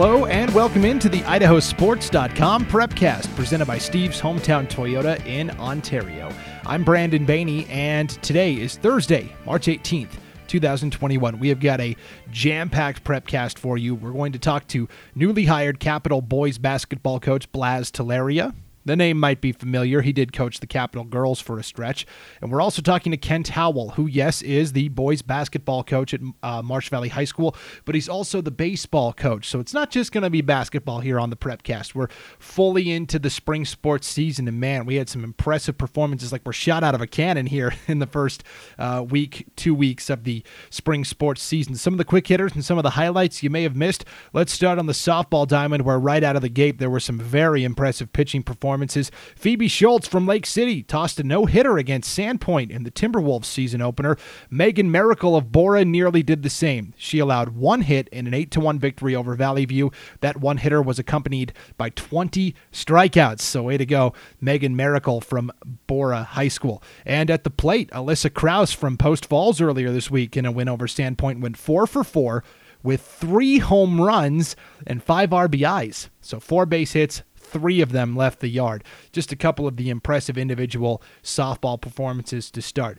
Hello and welcome into the idahosports.com prepcast presented by Steve's Hometown Toyota in Ontario. I'm Brandon Baney and today is Thursday, March 18th. 2021. We have got a jam packed prepcast for you. We're going to talk to newly hired Capital boys basketball coach Blas Telleria. The name might be familiar. He did coach the Capital girls for a stretch. And we're also talking to Kent Howell, who, yes, is the boys basketball coach at uh, Marsh Valley High School, but he's also the baseball coach. So it's not just going to be basketball here on the Prepcast. We're fully into the spring sports season. And man, we had some impressive performances like we're shot out of a cannon here in the first uh, week, two weeks of the spring sports season. Some of the quick hitters and some of the highlights you may have missed. Let's start on the softball diamond, where right out of the gate, there were some very impressive pitching performances performances. Phoebe Schultz from Lake City tossed a no hitter against Sandpoint in the Timberwolves season opener. Megan Miracle of Borah nearly did the same. She allowed one hit in an 8 1 victory over Valley View. That one hitter was accompanied by 20 strikeouts. So, way to go, Megan Miracle from Borah High School. And at the plate, Alyssa Kraus from Post Falls earlier this week in a win over Sandpoint went 4 for 4 with three home runs and five RBIs. So, four base hits, three of them left the yard. Just a couple of the impressive individual softball performances to start.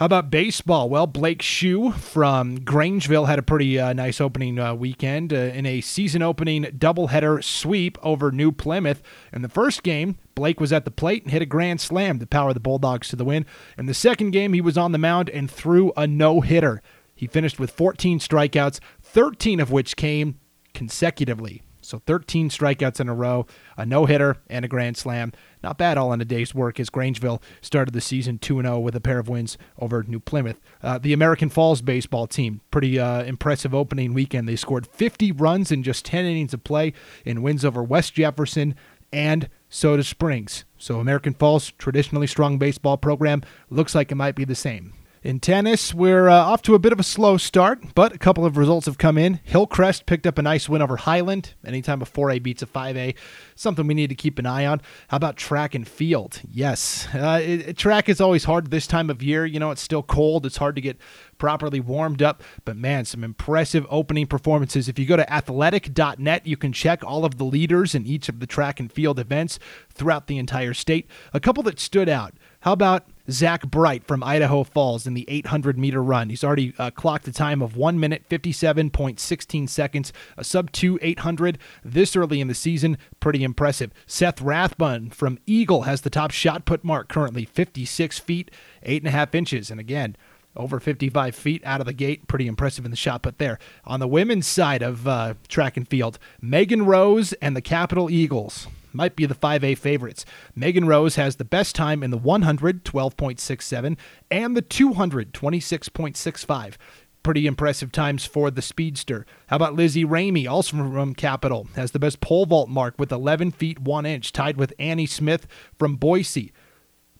How about baseball? Well, Blake Shue from Grangeville had a pretty uh, nice opening uh, weekend uh, in a season opening doubleheader sweep over New Plymouth. In the first game, Blake was at the plate and hit a grand slam to power the Bulldogs to the win. In the second game, he was on the mound and threw a no hitter. He finished with 14 strikeouts, 13 of which came consecutively. So 13 strikeouts in a row, a no hitter, and a grand slam. Not bad all in a day's work as Grangeville started the season 2 0 with a pair of wins over New Plymouth. Uh, the American Falls baseball team, pretty uh, impressive opening weekend. They scored 50 runs in just 10 innings of play in wins over West Jefferson and Soda Springs. So, American Falls, traditionally strong baseball program, looks like it might be the same. In tennis, we're uh, off to a bit of a slow start, but a couple of results have come in. Hillcrest picked up a nice win over Highland. Anytime a 4A beats a 5A, something we need to keep an eye on. How about track and field? Yes, uh, it, track is always hard this time of year. You know, it's still cold. It's hard to get properly warmed up. But man, some impressive opening performances. If you go to athletic.net, you can check all of the leaders in each of the track and field events throughout the entire state. A couple that stood out. How about Zach Bright from Idaho Falls in the 800 meter run? He's already uh, clocked a time of 1 minute 57.16 seconds, a sub 2 800 this early in the season. Pretty impressive. Seth Rathbun from Eagle has the top shot put mark currently 56 feet, 8.5 inches. And again, over 55 feet out of the gate. Pretty impressive in the shot put there. On the women's side of uh, track and field, Megan Rose and the Capital Eagles might be the 5A favorites. Megan Rose has the best time in the 100, 12.67, and the 200, 26.65. Pretty impressive times for the speedster. How about Lizzie Ramey, also from Capital, has the best pole vault mark with 11 feet 1 inch, tied with Annie Smith from Boise.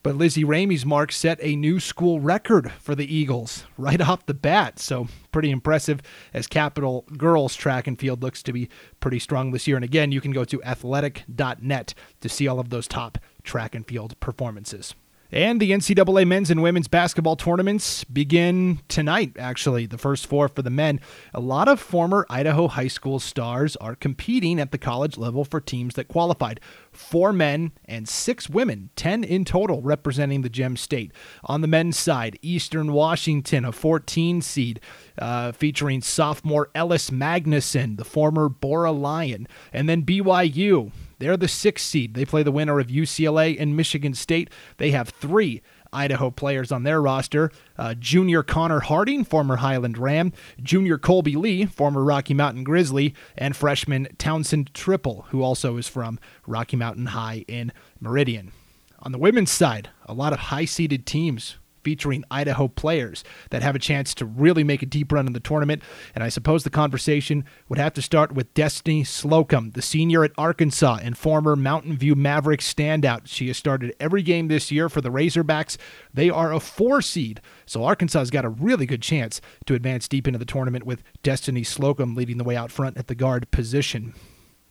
But Lizzie Ramey's mark set a new school record for the Eagles right off the bat. So pretty impressive as Capital Girls track and field looks to be pretty strong this year. And again, you can go to athletic.net to see all of those top track and field performances. And the NCAA men's and women's basketball tournaments begin tonight, actually, the first four for the men. A lot of former Idaho high school stars are competing at the college level for teams that qualified. Four men and six women, 10 in total, representing the Gem State. On the men's side, Eastern Washington, a 14 seed, uh, featuring sophomore Ellis Magnuson, the former Borah Lion. And then BYU, they're the sixth seed. They play the winner of UCLA and Michigan State. They have three Idaho players on their roster. Uh, junior Connor Harding, former Highland Ram, junior Colby Lee, former Rocky Mountain Grizzly, and freshman Townsend Tripple, who also is from Rocky Mountain High in Meridian. On the women's side, a lot of high seeded teams featuring Idaho players that have a chance to really make a deep run in the tournament. And I suppose the conversation would have to start with Destiny Slocum, the senior at Arkansas and former Mountain View Mavericks standout. She has started every game this year for the Razorbacks. They are a four seed, so Arkansas has got a really good chance to advance deep into the tournament with Destiny Slocum leading the way out front at the guard position.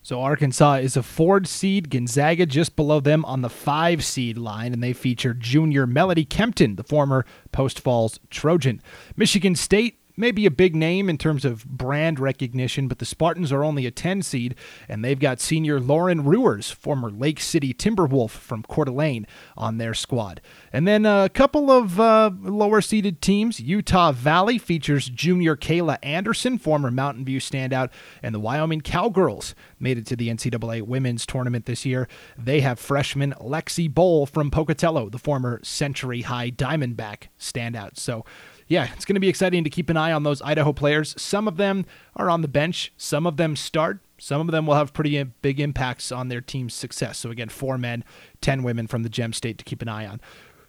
So Arkansas is a Ford seed, Gonzaga just below them on the five seed line, and they feature junior Melody Kempton, the former Post Falls Trojan. Michigan State maybe a big name in terms of brand recognition, but the Spartans are only a 10 seed, and they've got senior Lauren Ruers, former Lake City Timberwolf from Coeur d'Alene, on their squad. And then a couple of uh, lower seeded teams. Utah Valley features junior Kayla Anderson, former Mountain View standout, and the Wyoming Cowgirls made it to the NCAA women's tournament this year. They have freshman Lexi Bowl from Pocatello, the former Century High Diamondback standout. So, yeah, it's going to be exciting to keep an eye on those Idaho players. Some of them are on the bench, some of them start. Some of them will have pretty big impacts on their team's success. So, again, four men, 10 women from the Gem State to keep an eye on.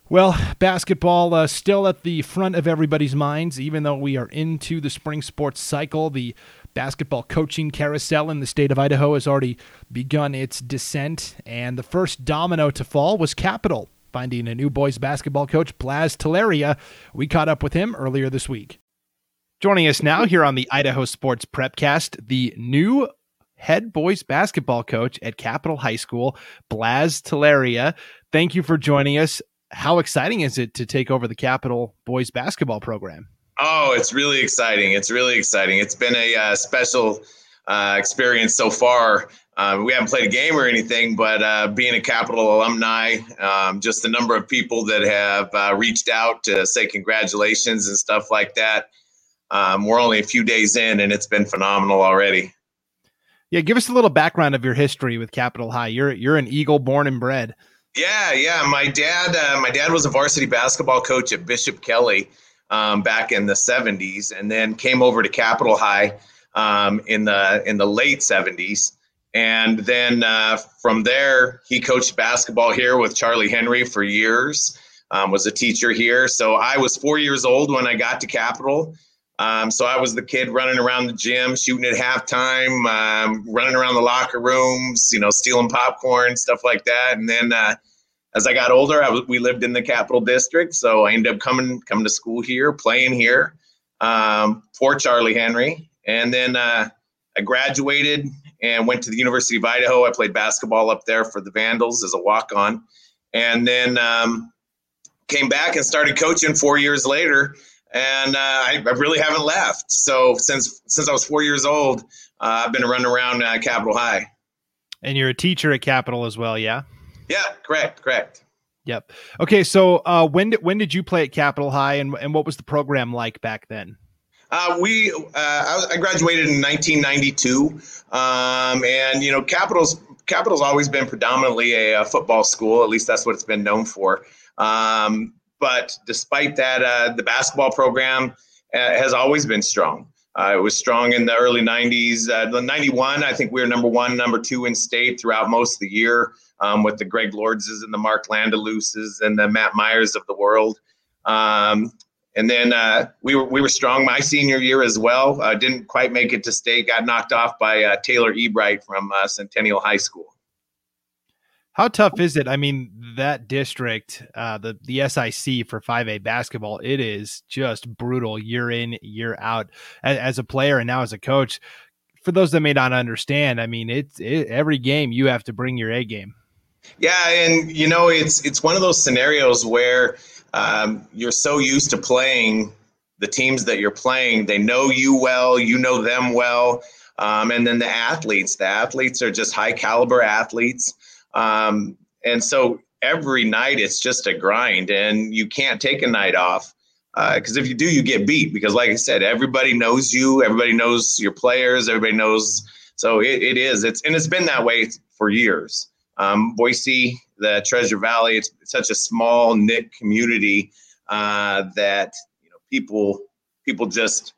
Well, basketball uh, still at the front of everybody's minds, even though we are into the spring sports cycle. The basketball coaching carousel in the state of Idaho has already begun its descent, and the first domino to fall was Capital, finding a new boys basketball coach, Blas Telleria. We caught up with him earlier this week. Joining us now here on the Idaho Sports Prepcast, the new head boys basketball coach at Capital High School, Blas Telleria. Thank you for joining us how exciting is it to take over the Capital boys basketball program? Oh, it's really exciting. It's really exciting. It's been a uh, special uh, experience so far. Uh, we haven't played a game or anything, but uh, being a Capital alumni, um, just the number of people that have uh, reached out to say congratulations and stuff like that. Um, we're only a few days in, and it's been phenomenal already. Yeah, give us a little background of your history with Capital High. You're you're an Eagle born and bred. Yeah, yeah. My dad, uh, my dad was a varsity basketball coach at Bishop Kelly um, back in the '70s, and then came over to Capital High um, in the in the late '70s. And then uh, from there, he coached basketball here with Charlie Henry for years. Um, was a teacher here, so I was four years old when I got to Capital. Um, so I was the kid running around the gym, shooting at halftime, um, running around the locker rooms, you know, stealing popcorn, stuff like that. And then uh, as I got older, I was, we lived in the Capital District, so I ended up coming coming to school here, playing here um, for Charlie Henry. And then uh, I graduated and went to the University of Idaho. I played basketball up there for the Vandals as a walk on, and then um, came back and started coaching four years later and uh, I, I, really haven't left. So since since I was four years old, uh, I've been running around uh, Capital High. And you're a teacher at Capital as well, yeah? Yeah, correct, correct. Yep. Okay, so uh, when did when did you play at Capital High, and and what was the program like back then? Uh, we uh, I graduated in 1992, um, and you know Capital's Capital's always been predominantly a, a, football school. At least that's what it's been known for. Um, but despite that, uh, the basketball program uh, has always been strong. Uh, it was strong in the early 90s. Uh, the 91, I think we were number one, number two in state throughout most of the year um, with the Greg Lordses and the Mark Landaluses and the Matt Myers of the world. Um, and then uh, we were we were strong my senior year as well. Uh, didn't quite make it to state. Got knocked off by uh, Taylor Ebright from uh, Centennial High School. How tough is it? I mean, that district, uh, the the SIC for 5A basketball, it is just brutal year in year out. As, as, a player and now as a coach, for those that may not understand, I mean, it's it, every game you have to bring your A game. Yeah, and you know, it's it's one of those scenarios where um, you're so used to playing the teams that you're playing. They know you well, you know them well, um, and then the athletes. The athletes are just high caliber athletes. Um, and so every night it's just a grind, and you can't take a night off because uh, if you do, you get beat. Because, like I said, everybody knows you, everybody knows your players, everybody knows. So it, it is. It's and it's been that way for years. Um, Boise, the Treasure Valley, it's, it's such a small knit community uh, that you know people people just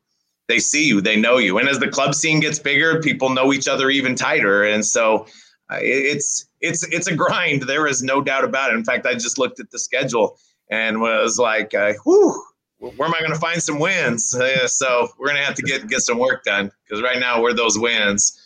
they see you, they know you, and as the club scene gets bigger, people know each other even tighter, and so uh, it's it's it's a grind. There is no doubt about it. In fact, I just looked at the schedule and was like, uh, "Whew, where am I going to find some wins?" Uh, so we're going to have to get get some work done because right now we're those wins.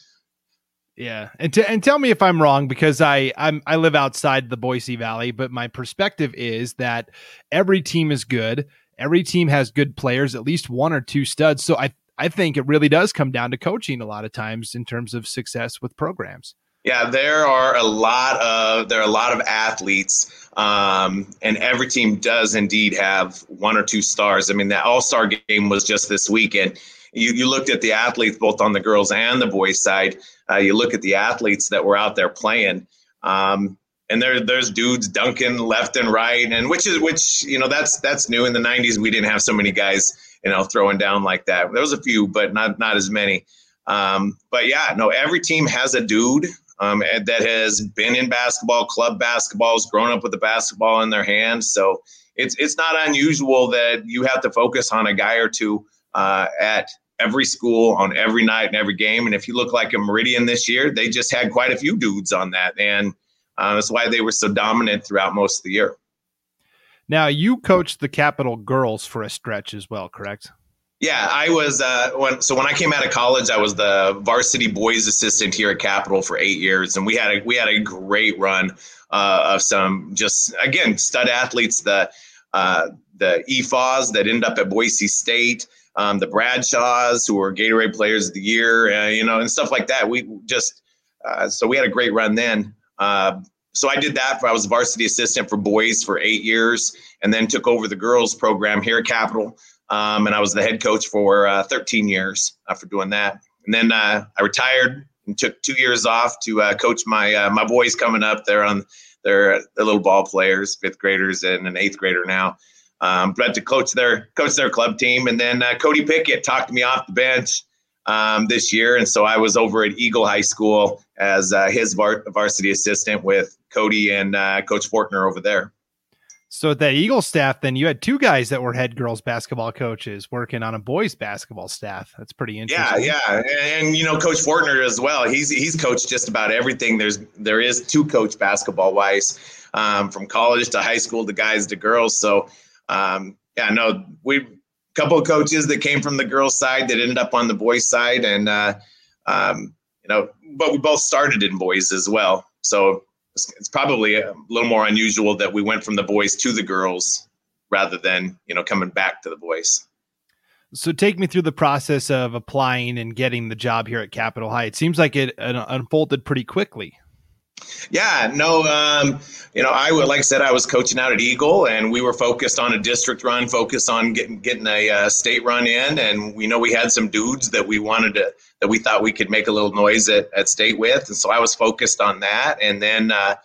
Yeah, and t- and tell me if I'm wrong because I I'm I live outside the Boise Valley, but my perspective is that every team is good. Every team has good players, at least one or two studs. So I I think it really does come down to coaching a lot of times in terms of success with programs. Yeah, there are a lot of there are a lot of athletes, um, and every team does indeed have one or two stars. I mean, that All Star game was just this weekend. You you looked at the athletes both on the girls and the boys side. Uh, you look at the athletes that were out there playing. Um, and there there's dudes dunking left and right and which is which you know that's that's new. In the 90s we didn't have so many guys you know throwing down like that. There was a few but not not as many. Um, but yeah no every team has a dude um, that has been in basketball club basketball has grown up with the basketball in their hands so it's it's not unusual that you have to focus on a guy or two uh, at every school on every night and every game and if you look like a meridian this year they just had quite a few dudes on that and uh, that's why they were so dominant throughout most of the year. Now, you coached the Capital girls for a stretch as well, correct? Yeah, I was uh, when so when I came out of college, I was the varsity boys assistant here at Capital for eight years, and we had a we had a great run uh, of some just again stud athletes, the uh, the EFAWs that end up at Boise State, um, the Bradshaws who were Gatorade Players of the Year, uh, you know, and stuff like that. We just uh, so we had a great run then. Uh, so I did that. For, I was a varsity assistant for boys for eight years, and then took over the girls program here at Capital. Um, and I was the head coach for uh, 13 years after doing that. And then uh, I retired and took two years off to uh, coach my uh, my boys coming up. They're on they're, they're little ball players, fifth graders and an eighth grader now. Um, but to coach their coach their club team, and then Cody Pickett talked me off the bench um, this year, and so I was over at Eagle High School as uh, his var- varsity assistant with Cody and uh, Coach Fortner over there. So at that Eagle staff, then you had two guys that were head girls basketball coaches working on a boys basketball staff. That's pretty interesting. Yeah, yeah, and, and, you know Coach Fortner as well. He's he's coached just about everything. There's there is two coach basketball wise, um, from college to high school to guys to girls. So um, yeah, no, we a couple of coaches that came from the girls' side that ended up on the boys' side, and uh, um, you know, but we both started in boys as well. So it's, it's, probably a little more unusual that we went from the boys to the girls rather than you know coming back to the boys. So take me through the process of applying and getting the job here at Capital High. It seems like it unfolded pretty quickly. Yeah, no, um, you know, I would like I said, I was coaching out at Eagle, and we were focused on a district run, focused on getting getting a uh, state run in, and we know we had some dudes that we wanted to that we thought we could make a little noise at, at state with, and so I was focused on that, and then uh,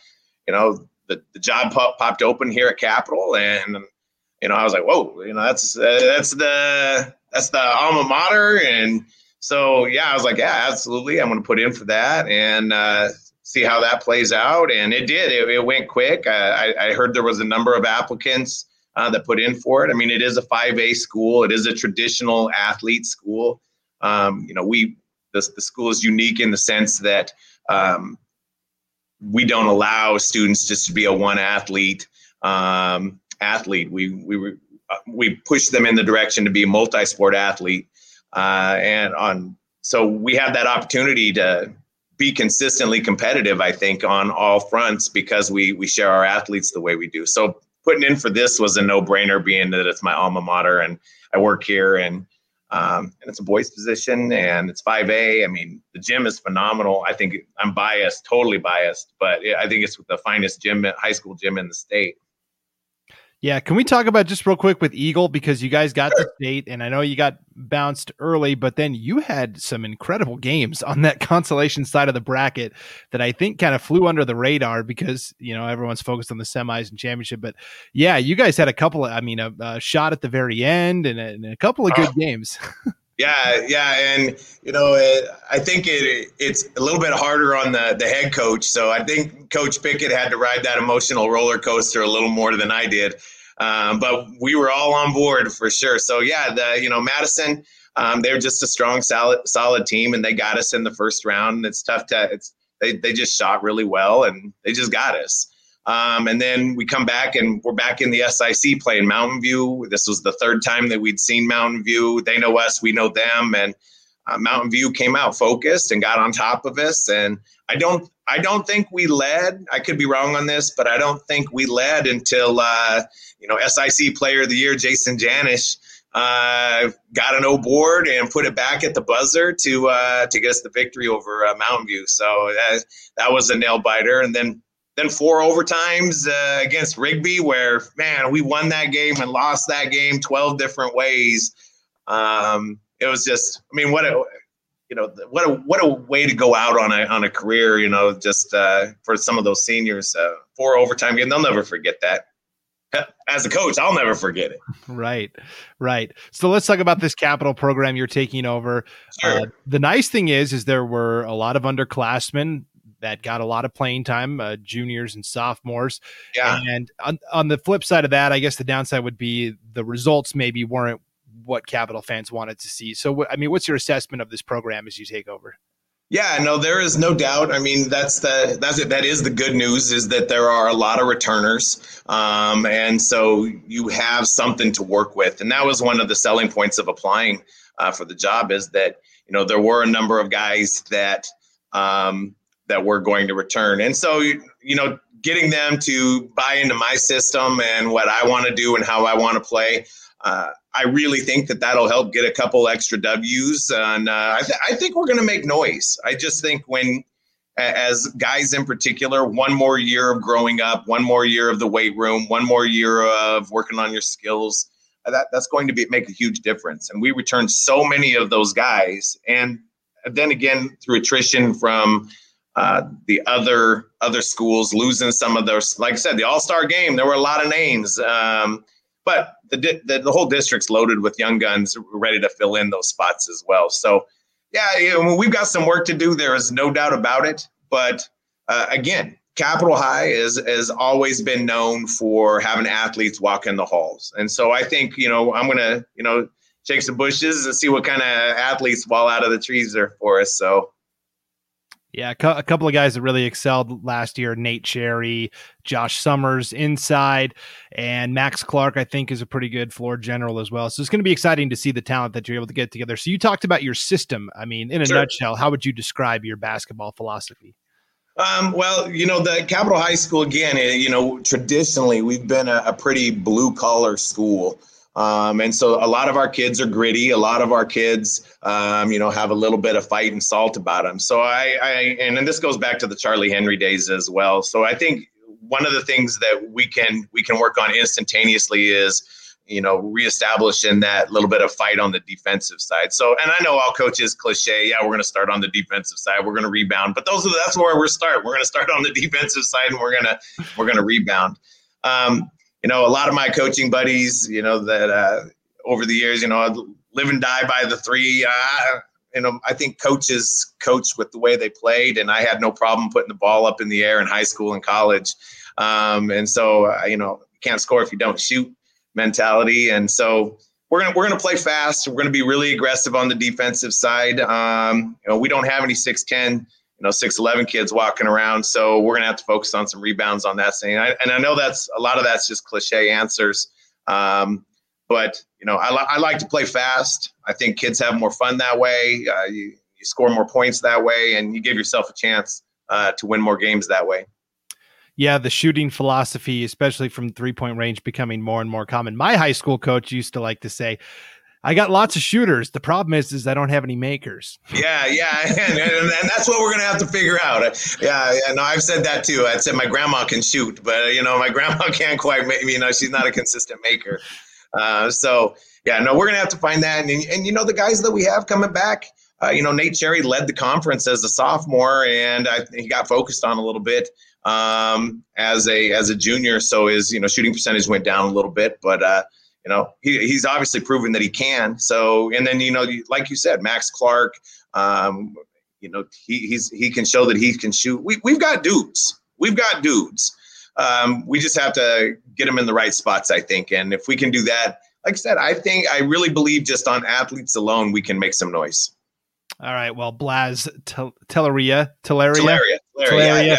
you know the, the job pop, popped open here at Capital, and you know I was like, whoa, you know that's uh, that's the that's the alma mater, and so yeah, I was like, yeah, absolutely, I'm going to put in for that, and uh, see how that plays out. And it did. It, it went quick. I, I, heard there was a number of applicants uh, that put in for it. I mean, it is a 5A school. It is a traditional athlete school. Um, you know, we the, the school is unique in the sense that um, we don't allow students just to be a one athlete um, athlete. We we we push them in the direction to be a multi-sport athlete, uh, and on so we have that opportunity to be consistently competitive, I think, on all fronts because we we share our athletes the way we do. So putting in for this was a no brainer, being that it's my alma mater and I work here and um, and it's a boys position and it's 5A. I mean, the gym is phenomenal. I think I'm biased, totally biased, but I think it's the finest gym, high school gym in the state. Yeah, can we talk about just real quick with Eagle because you guys got the state, and I know you got bounced early, but then you had some incredible games on that consolation side of the bracket that I think kind of flew under the radar because you know everyone's focused on the semis and championship. But yeah, you guys had a couple of, I mean, a, a shot at the very end and a, and a couple of good oh. games. Yeah, yeah, and you know, it, I think it it's a little bit harder on the the head coach. So I think Coach Pickett had to ride that emotional roller coaster a little more than I did. Um, but we were all on board for sure. So yeah, the you know Madison, um, they're just a strong, solid, solid team, and they got us in the first round. It's tough to it's they they just shot really well, and they just got us. Um, and then we come back and we're back in the SIC playing Mountain View. This was the third time that we'd seen Mountain View. They know us, we know them, and uh, Mountain View came out focused and got on top of us. And I don't, I don't think we led. I could be wrong on this, but I don't think we led until uh, you know SIC Player of the Year Jason Janish uh, got an O board and put it back at the buzzer to uh, to get us the victory over uh, Mountain View. So that, that was a nail biter. And then then four overtimes uh, against Rigby, where man, we won that game and lost that game twelve different ways. Um, it was just, I mean, what a you know what a what a way to go out on a on a career. You know, just uh, for some of those seniors, uh, four overtime game, they'll never forget that as a coach, I'll never forget it. Right, right. So let's talk about this capital program you're taking over. Sure. Uh, the nice thing is, is there were a lot of underclassmen that got a lot of playing time, uh, juniors and sophomores. Yeah. And on, on the flip side of that, I guess the downside would be the results maybe weren't what Capital fans wanted to see. So, I mean, what's your assessment of this program as you take over? Yeah, no, there is no doubt. I mean, that's the that's it. That is the good news is that there are a lot of returners, um, and so you have something to work with. And that was one of the selling points of applying uh, for the job is that you know there were a number of guys that um, that we're going to return, and so you know getting them to buy into my system and what I want to do and how I want to play. Uh, I really think that that'll help get a couple extra W's, and uh, I, th- I, think we're going to make noise. I just think when, as guys in particular, one more year of growing up, one more year of the weight room, one more year of working on your skills, that that's going to be make a huge difference. And we returned so many of those guys, and then again through attrition from uh, the other other schools losing some of those. Like I said, the All Star game, there were a lot of names. Um, but the, the, the whole district's loaded with young guns ready to fill in those spots as well. So, yeah, you know, we've got some work to do. There is no doubt about it. But uh, again, Capital High is has always been known for having athletes walk in the halls, and so I think you know I'm gonna you know shake some bushes and see what kind of athletes fall out of the trees there for us. So yeah, a couple of guys that really excelled last year Nate Cherry, Josh Summers inside, and Max Clark, I think, is a pretty good floor general as well. So it's going to be exciting to see the talent that you're able to get together. So you talked about your system. I mean, in a sure. nutshell, how would you describe your basketball philosophy? Um, well, you know, the Capital High School, again, eh, you know, traditionally we've been a, a pretty blue collar school. Um, and so a lot of our kids are gritty. A lot of our kids, um, you know, have a little bit of fight and salt about them. So I, I and then this goes back to the Charlie Henry days as well. So I think one of the things that we can we can work on instantaneously is you know reestablishing that little bit of fight on the defensive side so and i know all coaches cliche yeah we're going to start on the defensive side we're going to rebound but those are that's where we're start we're going to start on the defensive side and we're going to we're to rebound um, you know, a lot of my coaching buddies, you know, that uh, over the years, you know, live and die by the three. Uh, you know, I think coaches coach with the way they played, and I had no problem putting the ball up in the air in high school and college. Um, and so, uh, you know, you can't score if you don't shoot mentality. And so, we're gonna we're gonna play fast. We're gonna be really aggressive on the defensive side. Um, you know, we don't have any six ten you know, six eleven kids walking around. So we're gonna have to focus on some rebounds on that thing. And I, and I know that's a lot of that's just cliche answers, um, but you know, I, li- I like to play fast. I think kids have more fun that way. Uh, you, you score more points that way, and you give yourself a chance uh, to win more games that way. Yeah, the shooting philosophy, especially from three point range, becoming more and more common. My high school coach used to like to say, I got lots of shooters. The problem is, is I don't have any makers. Yeah, yeah, and, and, and that's what we're gonna have to figure out. Yeah, yeah. No, I've said that too. I said my grandma can shoot, but you know, my grandma can't quite. Make, you know, she's not a consistent maker. Uh, so yeah, no, we're gonna have to find that. And, and you know, the guys that we have coming back. Uh, you know, Nate Cherry led the conference as a sophomore, and I, he got focused on a little bit um, as a as a junior. So his you know shooting percentage went down a little bit, but uh, you know, he, he's obviously proven that he can. So, and then, you know, like you said, Max Clark, um, you know, he, he's, he can show that he can shoot. We, we've got dudes. We've got dudes. Um, we just have to get them in the right spots, I think. And if we can do that, like I said, I think I really believe just on athletes alone, we can make some noise. All right. Well, Blas Telleria, Telleria, Telleria, Telleria. Yeah, yeah.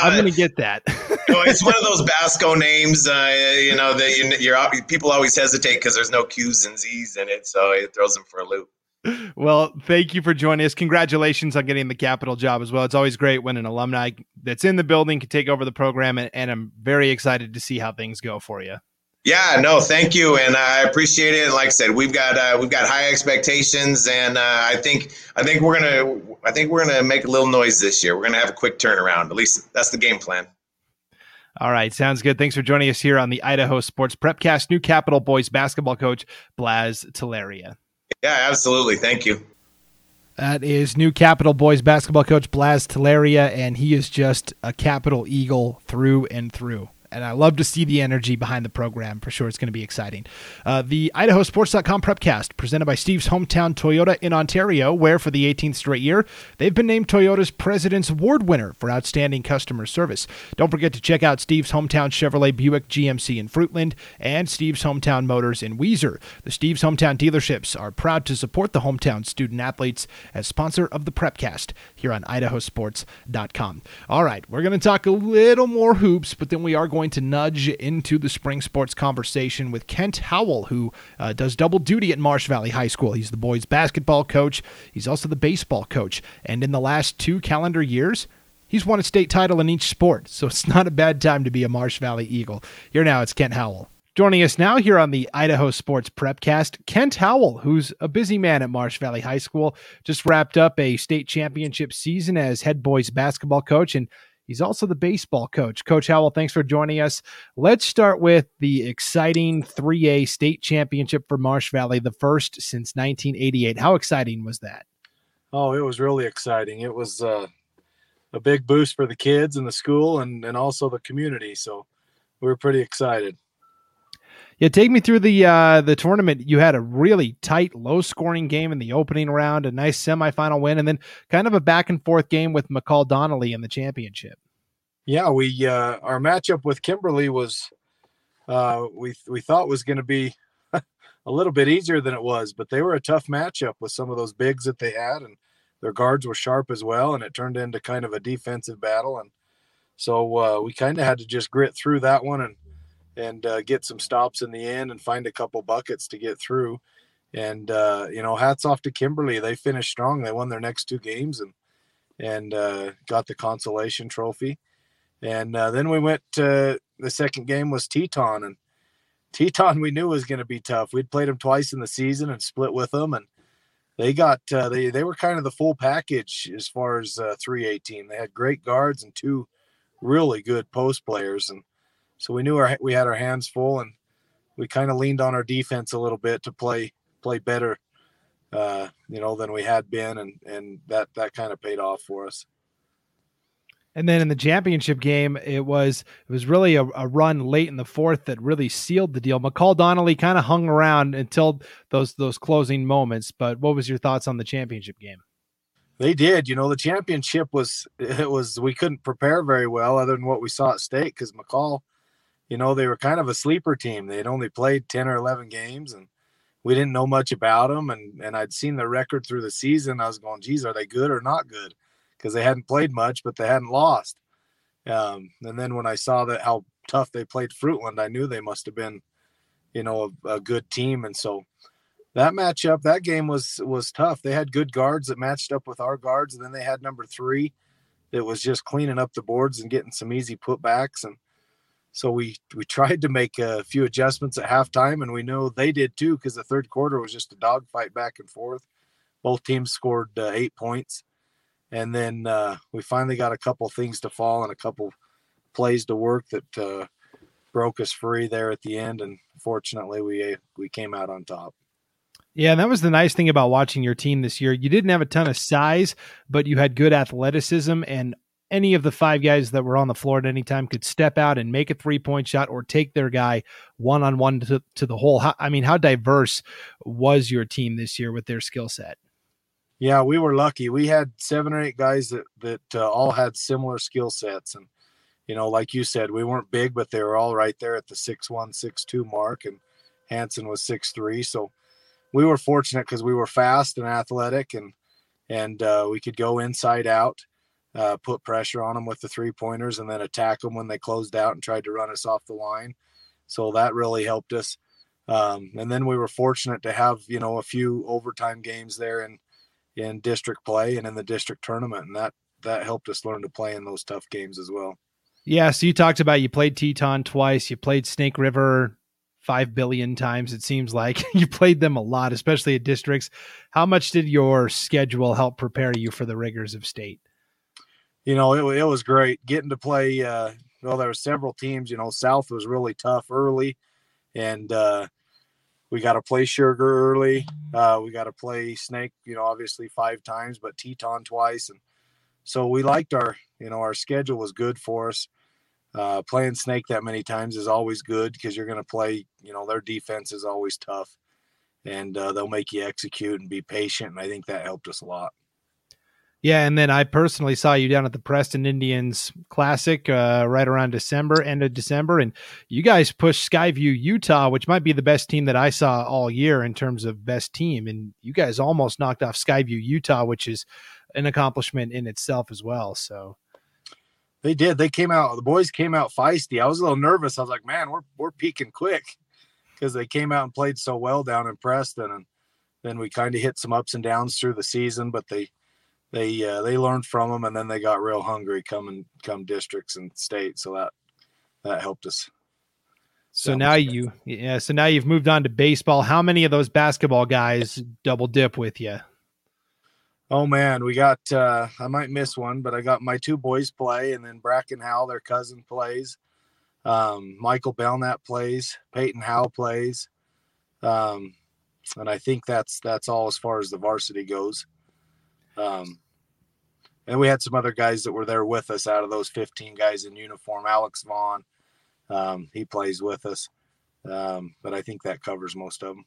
I'm going to get that. no, it's one of those Basco names, uh, you know, that you, you're people always hesitate because there's no Q's and Z's in it, so it throws them for a loop. Well, thank you for joining us. Congratulations on getting the capital job as well. It's always great when an alumni that's in the building can take over the program, and, and I'm very excited to see how things go for you. Yeah, no, thank you, and I appreciate it. And like I said, we've got uh, we've got high expectations, and uh, I think I think we're gonna I think we're gonna make a little noise this year. We're gonna have a quick turnaround. At least that's the game plan. All right, sounds good. Thanks for joining us here on the Idaho Sports Prepcast. New Capital Boys basketball coach Blas Telleria. Yeah, absolutely. Thank you. That is new Capital Boys basketball coach Blas Telleria, and he is just a Capital Eagle through and through and I love to see the energy behind the program. For sure, it's going to be exciting. Uh, the IdahoSports.com Prepcast, presented by Steve's Hometown Toyota in Ontario, where for the 18th straight year, they've been named Toyota's President's Award winner for outstanding customer service. Don't forget to check out Steve's Hometown Chevrolet Buick GMC in Fruitland and Steve's Hometown Motors in Weiser. The Steve's Hometown dealerships are proud to support the hometown student athletes as sponsor of the Prepcast here on IdahoSports.com. All right, we're going to talk a little more hoops, but then we are going going to nudge into the spring sports conversation with Kent Howell, who uh, does double duty at Marsh Valley High School. He's the boys' basketball coach, he's also the baseball coach. And in the last two calendar years, he's won a state title in each sport. So it's not a bad time to be a Marsh Valley Eagle. Here now, it's Kent Howell. Joining us now here on the Idaho Sports Prepcast, Kent Howell, who's a busy man at Marsh Valley High School, just wrapped up a state championship season as head boys basketball coach and He's also the baseball coach. Coach Howell, thanks for joining us. Let's start with the exciting 3A state championship for Marsh Valley, the first since 1988. How exciting was that? Oh, it was really exciting. It was uh, a big boost for the kids and the school and, and also the community. So we were pretty excited. Yeah, take me through the uh, the tournament. You had a really tight, low scoring game in the opening round, a nice semifinal win, and then kind of a back and forth game with McCall Donnelly in the championship. Yeah, we uh, our matchup with Kimberly was uh, we we thought was going to be a little bit easier than it was, but they were a tough matchup with some of those bigs that they had, and their guards were sharp as well, and it turned into kind of a defensive battle, and so uh, we kind of had to just grit through that one and and uh, get some stops in the end and find a couple buckets to get through. And uh, you know, hats off to Kimberly. They finished strong. They won their next two games and and uh, got the consolation trophy. And uh, then we went to the second game was Teton and Teton we knew was going to be tough. We'd played them twice in the season and split with them and they got uh, they they were kind of the full package as far as uh, 318. They had great guards and two really good post players and so we knew our, we had our hands full, and we kind of leaned on our defense a little bit to play play better, uh, you know, than we had been, and and that that kind of paid off for us. And then in the championship game, it was it was really a, a, run late in the fourth that really sealed the deal. McCall Donnelly kind of hung around until those those closing moments. But what was your thoughts on the championship game? They did. You know, the championship was it was we couldn't prepare very well other than what we saw at state because McCall you know, they were kind of a sleeper team. They had only played 10 or 11 games and we didn't know much about them. And, and I'd seen the record through the season. I was going, geez, are they good or not good? Because they hadn't played much, but they hadn't lost. Um, and then when I saw that how tough they played Fruitland, I knew they must have been, you know, a, a good team. And so that matchup, that game was was tough. They had good guards that matched up with our guards, and then they had number three that was just cleaning up the boards and getting some easy putbacks. And so we we tried to make a few adjustments at halftime, and we know they did too because the third quarter was just a dogfight back and forth. Both teams scored uh, eight points, and then uh, we finally got a couple things to fall and a couple plays to work that uh, broke us free there at the end. And fortunately, we we came out on top. Yeah, and that was the nice thing about watching your team this year. You didn't have a ton of size, but you had good athleticism and any of the five guys that were on the floor at any time could step out and make a three point shot or take their guy one on one to the hole. How, I mean, how diverse was your team this year with their skill set? Yeah, we were lucky. We had seven or eight guys that that uh, all had similar skill sets, and you know, like you said, we weren't big, but they were all right there at the six one, six two mark, and Hanson was six three, so we were fortunate because we were fast and athletic, and and uh, we could go inside out uh, put pressure on them with the three pointers and then attack them when they closed out and tried to run us off the line. So that really helped us. Um, and then we were fortunate to have, you know, a few overtime games there in, in district play and in the district tournament. And that, that helped us learn to play in those tough games as well. Yeah. So you talked about you played Teton twice, you played Snake River five billion times. It seems like you played them a lot, especially at districts. How much did your schedule help prepare you for the rigors of state? You know, it, it was great getting to play. Uh, well, there were several teams. You know, South was really tough early, and uh, we got to play Sugar early. Uh, we got to play Snake. You know, obviously five times, but Teton twice, and so we liked our. You know, our schedule was good for us uh, playing snake that many times is always good because you're going to play you know their defense is always tough and uh, they'll make you execute and be patient and i think that helped us a lot yeah and then i personally saw you down at the preston indians classic uh, right around december end of december and you guys pushed skyview utah which might be the best team that i saw all year in terms of best team and you guys almost knocked off skyview utah which is an accomplishment in itself as well so they did. They came out. The boys came out feisty. I was a little nervous. I was like, man, we're we're peaking quick because they came out and played so well down in Preston, and then we kind of hit some ups and downs through the season. But they they uh, they learned from them, and then they got real hungry coming come districts and states. So that that helped us. So now you yeah. So now you've moved on to baseball. How many of those basketball guys double dip with you? Oh man, we got uh I might miss one, but I got my two boys play and then Bracken Howell, their cousin, plays. Um, Michael Belknap plays, Peyton Howe plays. Um, and I think that's that's all as far as the varsity goes. Um, and we had some other guys that were there with us out of those 15 guys in uniform. Alex Vaughn, um, he plays with us. Um, but I think that covers most of them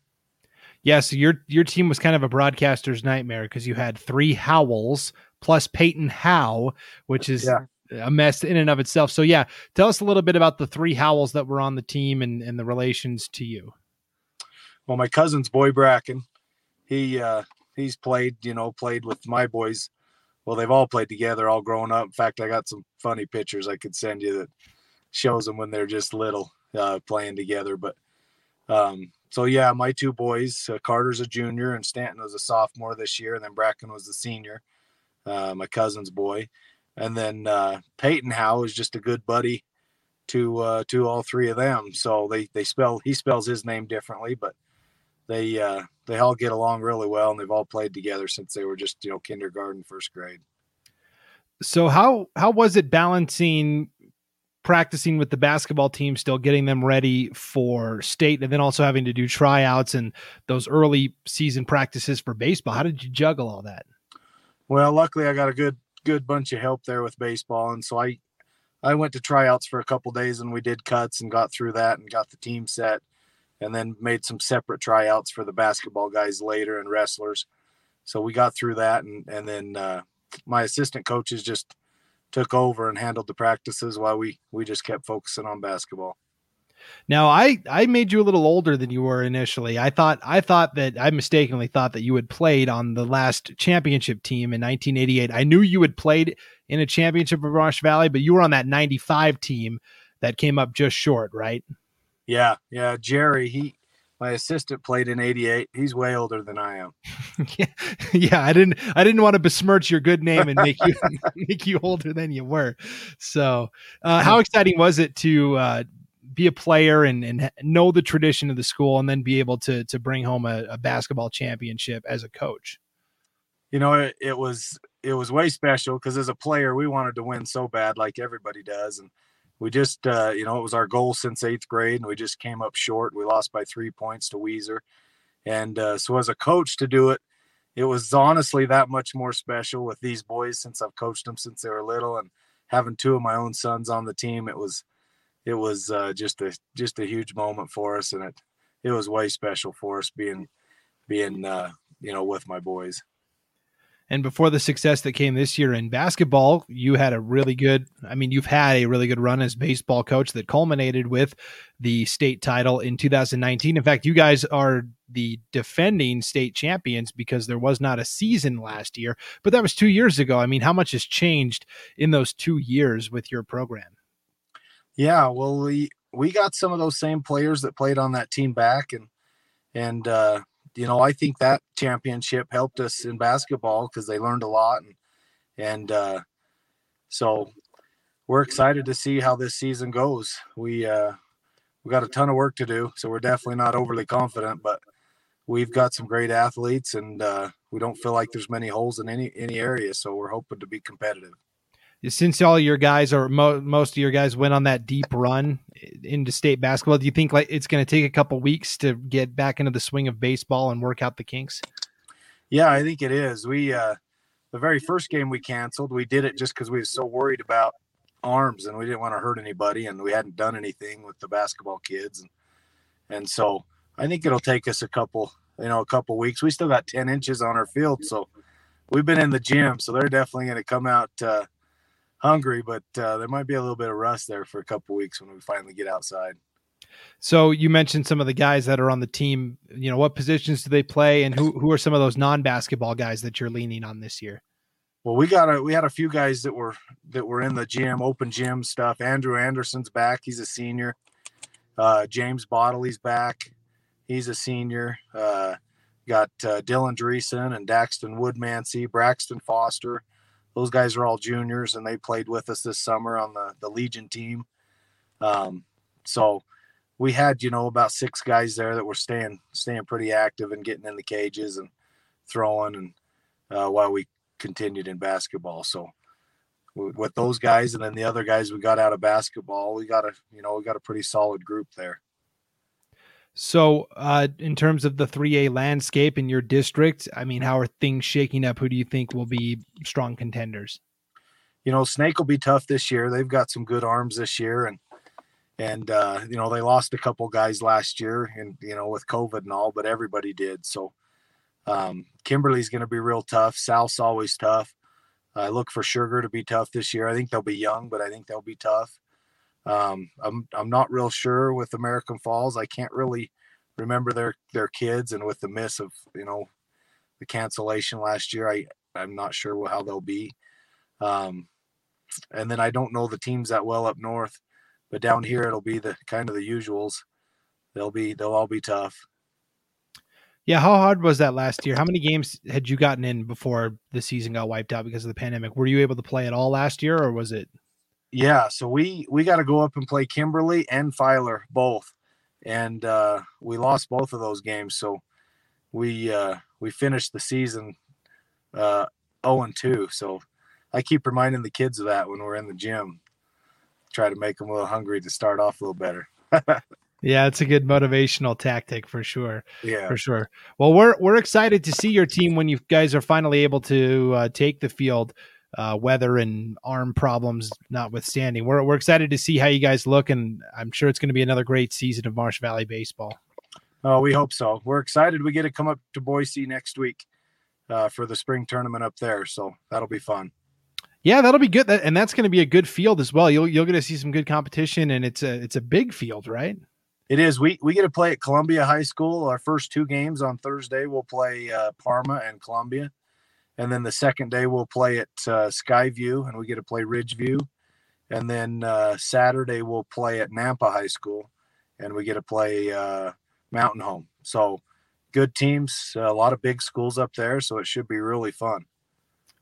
yeah, so your your team was kind of a broadcaster's nightmare because you had three Howells plus Peyton Howe, which is yeah. a mess in and of itself. So yeah, tell us a little bit about the three Howells that were on the team and, and the relations to you. Well, my cousin's boy Bracken, he uh he's played, you know, played with my boys. Well, they've all played together, all grown up. In fact, I got some funny pictures I could send you that shows them when they're just little uh, playing together. But um, so yeah, my two boys, uh, Carter's a junior and Stanton was a sophomore this year, and then Bracken was the senior, uh, my cousin's boy, and then uh, Peyton Howe is just a good buddy to uh, to all three of them. So they they spell he spells his name differently, but they uh, they all get along really well, and they've all played together since they were just you know kindergarten, first grade. So how how was it balancing practicing with the basketball team, still getting them ready for state, and then also having to do tryouts and those early season practices for baseball. How did you juggle all that? Well, luckily I got a good good bunch of help there with baseball, and so I I went to tryouts for a couple days and we did cuts and got through that and got the team set, and then made some separate tryouts for the basketball guys later and wrestlers. So we got through that, and and then uh, my assistant coaches just took over and handled the practices while we we just kept focusing on basketball. Now I I made you a little older than you were initially. I thought I thought that I mistakenly thought that you had played on the last championship team in 1988. I knew you had played in a championship of Marsh Valley, but you were on that 95 team that came up just short, right? Yeah, yeah. Jerry, he my assistant played in 88 he's way older than i am. Yeah, yeah i didn't i didn't want to besmirch your good name and make you make you older than you were. So uh, how exciting was it to uh, be a player and, and know the tradition of the school and then be able to to bring home a, a basketball championship as a coach? You know it, it was it was way special because as a player we wanted to win so bad like everybody does and we just uh, you know it was our goal since eighth grade and we just came up short. We lost by three points to Weiser and uh, so as a coach to do it it was honestly that much more special with these boys since i've coached them since they were little and having two of my own sons on the team it was it was uh, just a just a huge moment for us and it it was way special for us being being uh, you know with my boys and before the success that came this year in basketball, you had a really good, I mean, you've had a really good run as baseball coach that culminated with the state title in 2019. In fact, you guys are the defending state champions because there was not a season last year, but that was two years ago. I mean, how much has changed in those two years with your program? Yeah, well, we, we got some of those same players that played on that team back and, and, uh, you know, I think that championship helped us in basketball because they learned a lot, and and uh, so we're excited to see how this season goes. We uh, we got a ton of work to do, so we're definitely not overly confident, but we've got some great athletes, and uh, we don't feel like there's many holes in any any area. So we're hoping to be competitive. Since all your guys or mo- most of your guys went on that deep run into state basketball, do you think like it's going to take a couple weeks to get back into the swing of baseball and work out the kinks? Yeah, I think it is. We uh, the very first game we canceled, we did it just because we were so worried about arms and we didn't want to hurt anybody and we hadn't done anything with the basketball kids and and so I think it'll take us a couple you know a couple weeks. We still got ten inches on our field, so we've been in the gym, so they're definitely going to come out uh, hungry, but uh, there might be a little bit of rust there for a couple weeks when we finally get outside. So you mentioned some of the guys that are on the team. You know, what positions do they play, and who who are some of those non basketball guys that you're leaning on this year? Well, we got a we had a few guys that were that were in the gym, open gym stuff. Andrew Anderson's back; he's a senior. Uh, James Bottley's back; he's a senior. Uh, got uh, Dylan Dreesen and Daxton Woodmansey, Braxton Foster. Those guys are all juniors, and they played with us this summer on the the Legion team. Um, so we had you know about six guys there that were staying staying pretty active and getting in the cages and throwing and uh, while we continued in basketball. So with those guys and then the other guys we got out of basketball. We got a you know we got a pretty solid group there so uh, in terms of the 3a landscape in your district i mean how are things shaking up who do you think will be strong contenders you know snake will be tough this year they've got some good arms this year and and uh, you know they lost a couple guys last year, and you know with COVID and all, but everybody did. So um, Kimberly's going to be real tough. South's always tough. I look for Sugar to be tough this year. I think they'll be young, but I think they'll be tough. Um, I'm I'm not real sure with American Falls. I can't really remember their their kids, and with the miss of you know the cancellation last year, I I'm not sure how they'll be. Um, and then I don't know the teams that well up north but down here it'll be the kind of the usuals. They'll be they'll all be tough. Yeah, how hard was that last year? How many games had you gotten in before the season got wiped out because of the pandemic? Were you able to play at all last year, or was it? Yeah, so we we got to go up and play Kimberly and Filer both, and uh, we lost both of those games. So we uh, we finished the season uh, 0 and 2. So I keep reminding the kids of that when we're in the gym try to make them a little hungry to start off a little better. yeah, it's a good motivational tactic for sure. Yeah, for sure. Well, we're we're excited to see your team when you guys are finally able to uh, take the field. Uh, weather and arm problems notwithstanding, we're we're excited to see how you guys look, and I'm sure it's going to be another great season of Marsh Valley baseball. Oh, we hope so. We're excited. We get to come up to Boise next week uh, for the spring tournament up there, so that'll be fun. Yeah, that'll be good, and that's going to be a good field as well. You'll you'll get to see some good competition, and it's a it's a big field, right? It is. We we get to play at Columbia High School. Our first two games on Thursday, we'll play uh, Parma and Columbia, and then the second day we'll play at uh, Skyview, and we get to play Ridgeview, and then uh, Saturday we'll play at Nampa High School, and we get to play uh, Mountain Home. So good teams, a lot of big schools up there, so it should be really fun.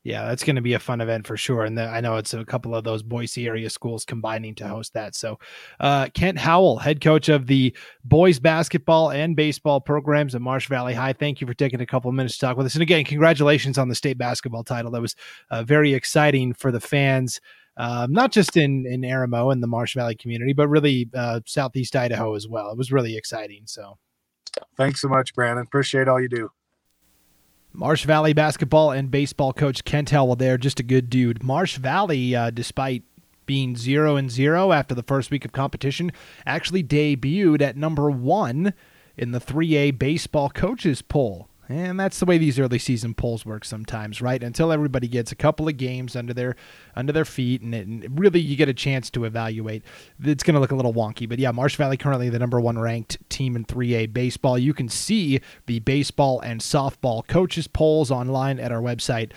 Yeah, that's going to be a fun event for sure. And the, I know it's a couple of those Boise area schools combining to host that. So, uh, Kent Howell, head coach of the boys basketball and baseball programs at Marsh Valley High, thank you for taking a couple of minutes to talk with us. And again, congratulations on the state basketball title. That was uh, very exciting for the fans. Um, not just in in Arimo and the Marsh Valley community, but really uh, Southeast Idaho as well. It was really exciting. So, thanks so much, Brandon. Appreciate all you do. Marsh Valley basketball and baseball coach Kent Howell there, just a good dude. Marsh Valley, uh, despite being zero and zero after the first week of competition, actually debuted at number one in the 3A baseball coaches poll. And that's the way these early season polls work sometimes, right? Until everybody gets a couple of games under their under their feet, and, it, and really you get a chance to evaluate. It's going to look a little wonky, but yeah, Marsh Valley currently the number one ranked team in 3A baseball. You can see the baseball and softball coaches polls online at our website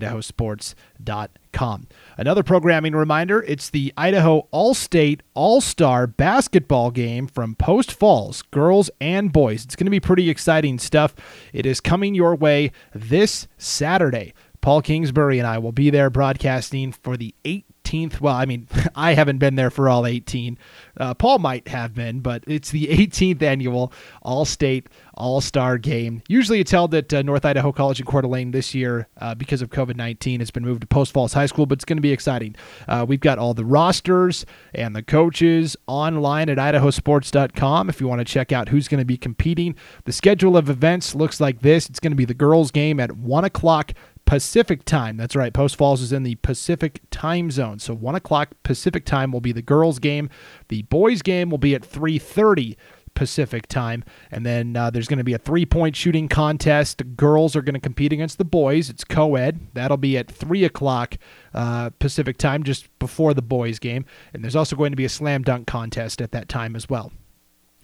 idahosports.com. Another programming reminder it's the Idaho All State All Star basketball game from Post Falls, girls and boys. It's going to be pretty exciting stuff. It is coming your way this Saturday. Paul Kingsbury and I will be there broadcasting for the 8 18th. Well, I mean, I haven't been there for all 18. Uh, Paul might have been, but it's the 18th annual All State All Star Game. Usually it's held at uh, North Idaho College in Coeur d'Alene this year uh, because of COVID 19. It's been moved to Post Falls High School, but it's going to be exciting. Uh, we've got all the rosters and the coaches online at idahosports.com if you want to check out who's going to be competing. The schedule of events looks like this it's going to be the girls' game at 1 o'clock Pacific time. That's right. Post Falls is in the Pacific time zone. So one o'clock Pacific time will be the girls' game. The boys' game will be at 3:30 Pacific time, and then uh, there's going to be a three-point shooting contest. The girls are going to compete against the boys. It's co-ed. That'll be at three o'clock uh, Pacific time, just before the boys' game. And there's also going to be a slam dunk contest at that time as well.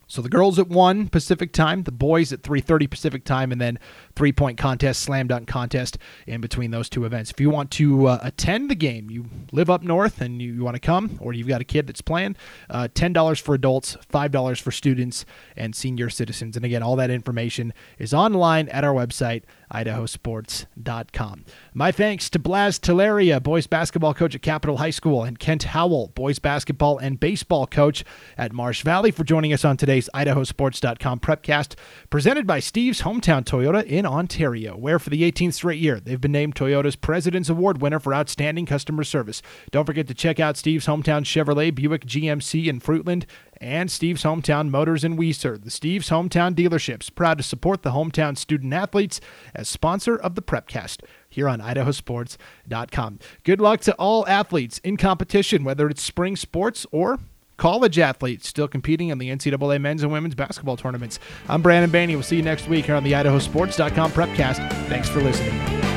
So the girls at 1 Pacific time, the boys at 3:30 Pacific time and then three-point contest, slam dunk contest in between those two events. If you want to uh, attend the game, you live up north and you, you, want to come or you've got a kid that's playing, uh, $10 for adults, $5 for students and senior citizens. And again, all that information is online at our website idahosports.com. My thanks to Blas Telleria, boys basketball coach at Capital High School, and Kent Howell, boys basketball and baseball coach at Marsh Valley, for joining us on today's idahosports.com prepcast, presented by Steve's Hometown Toyota in Ontario, where for the 18th straight year they've been named Toyota's President's Award winner for outstanding customer service. Don't forget to check out Steve's Hometown Chevrolet, Buick GMC in Fruitland, and Steve's Hometown Motors in Weiser. The Steve's Hometown Dealerships, proud to support the hometown student athletes as sponsor of the Prepcast here on idahosports.com. Good luck to all athletes in competition, whether it's spring sports or college athletes still competing in the NCAA men's and women's basketball tournaments. I'm Brandon Baney. We'll see you next week here on the idahosports.com Prepcast. Thanks for listening.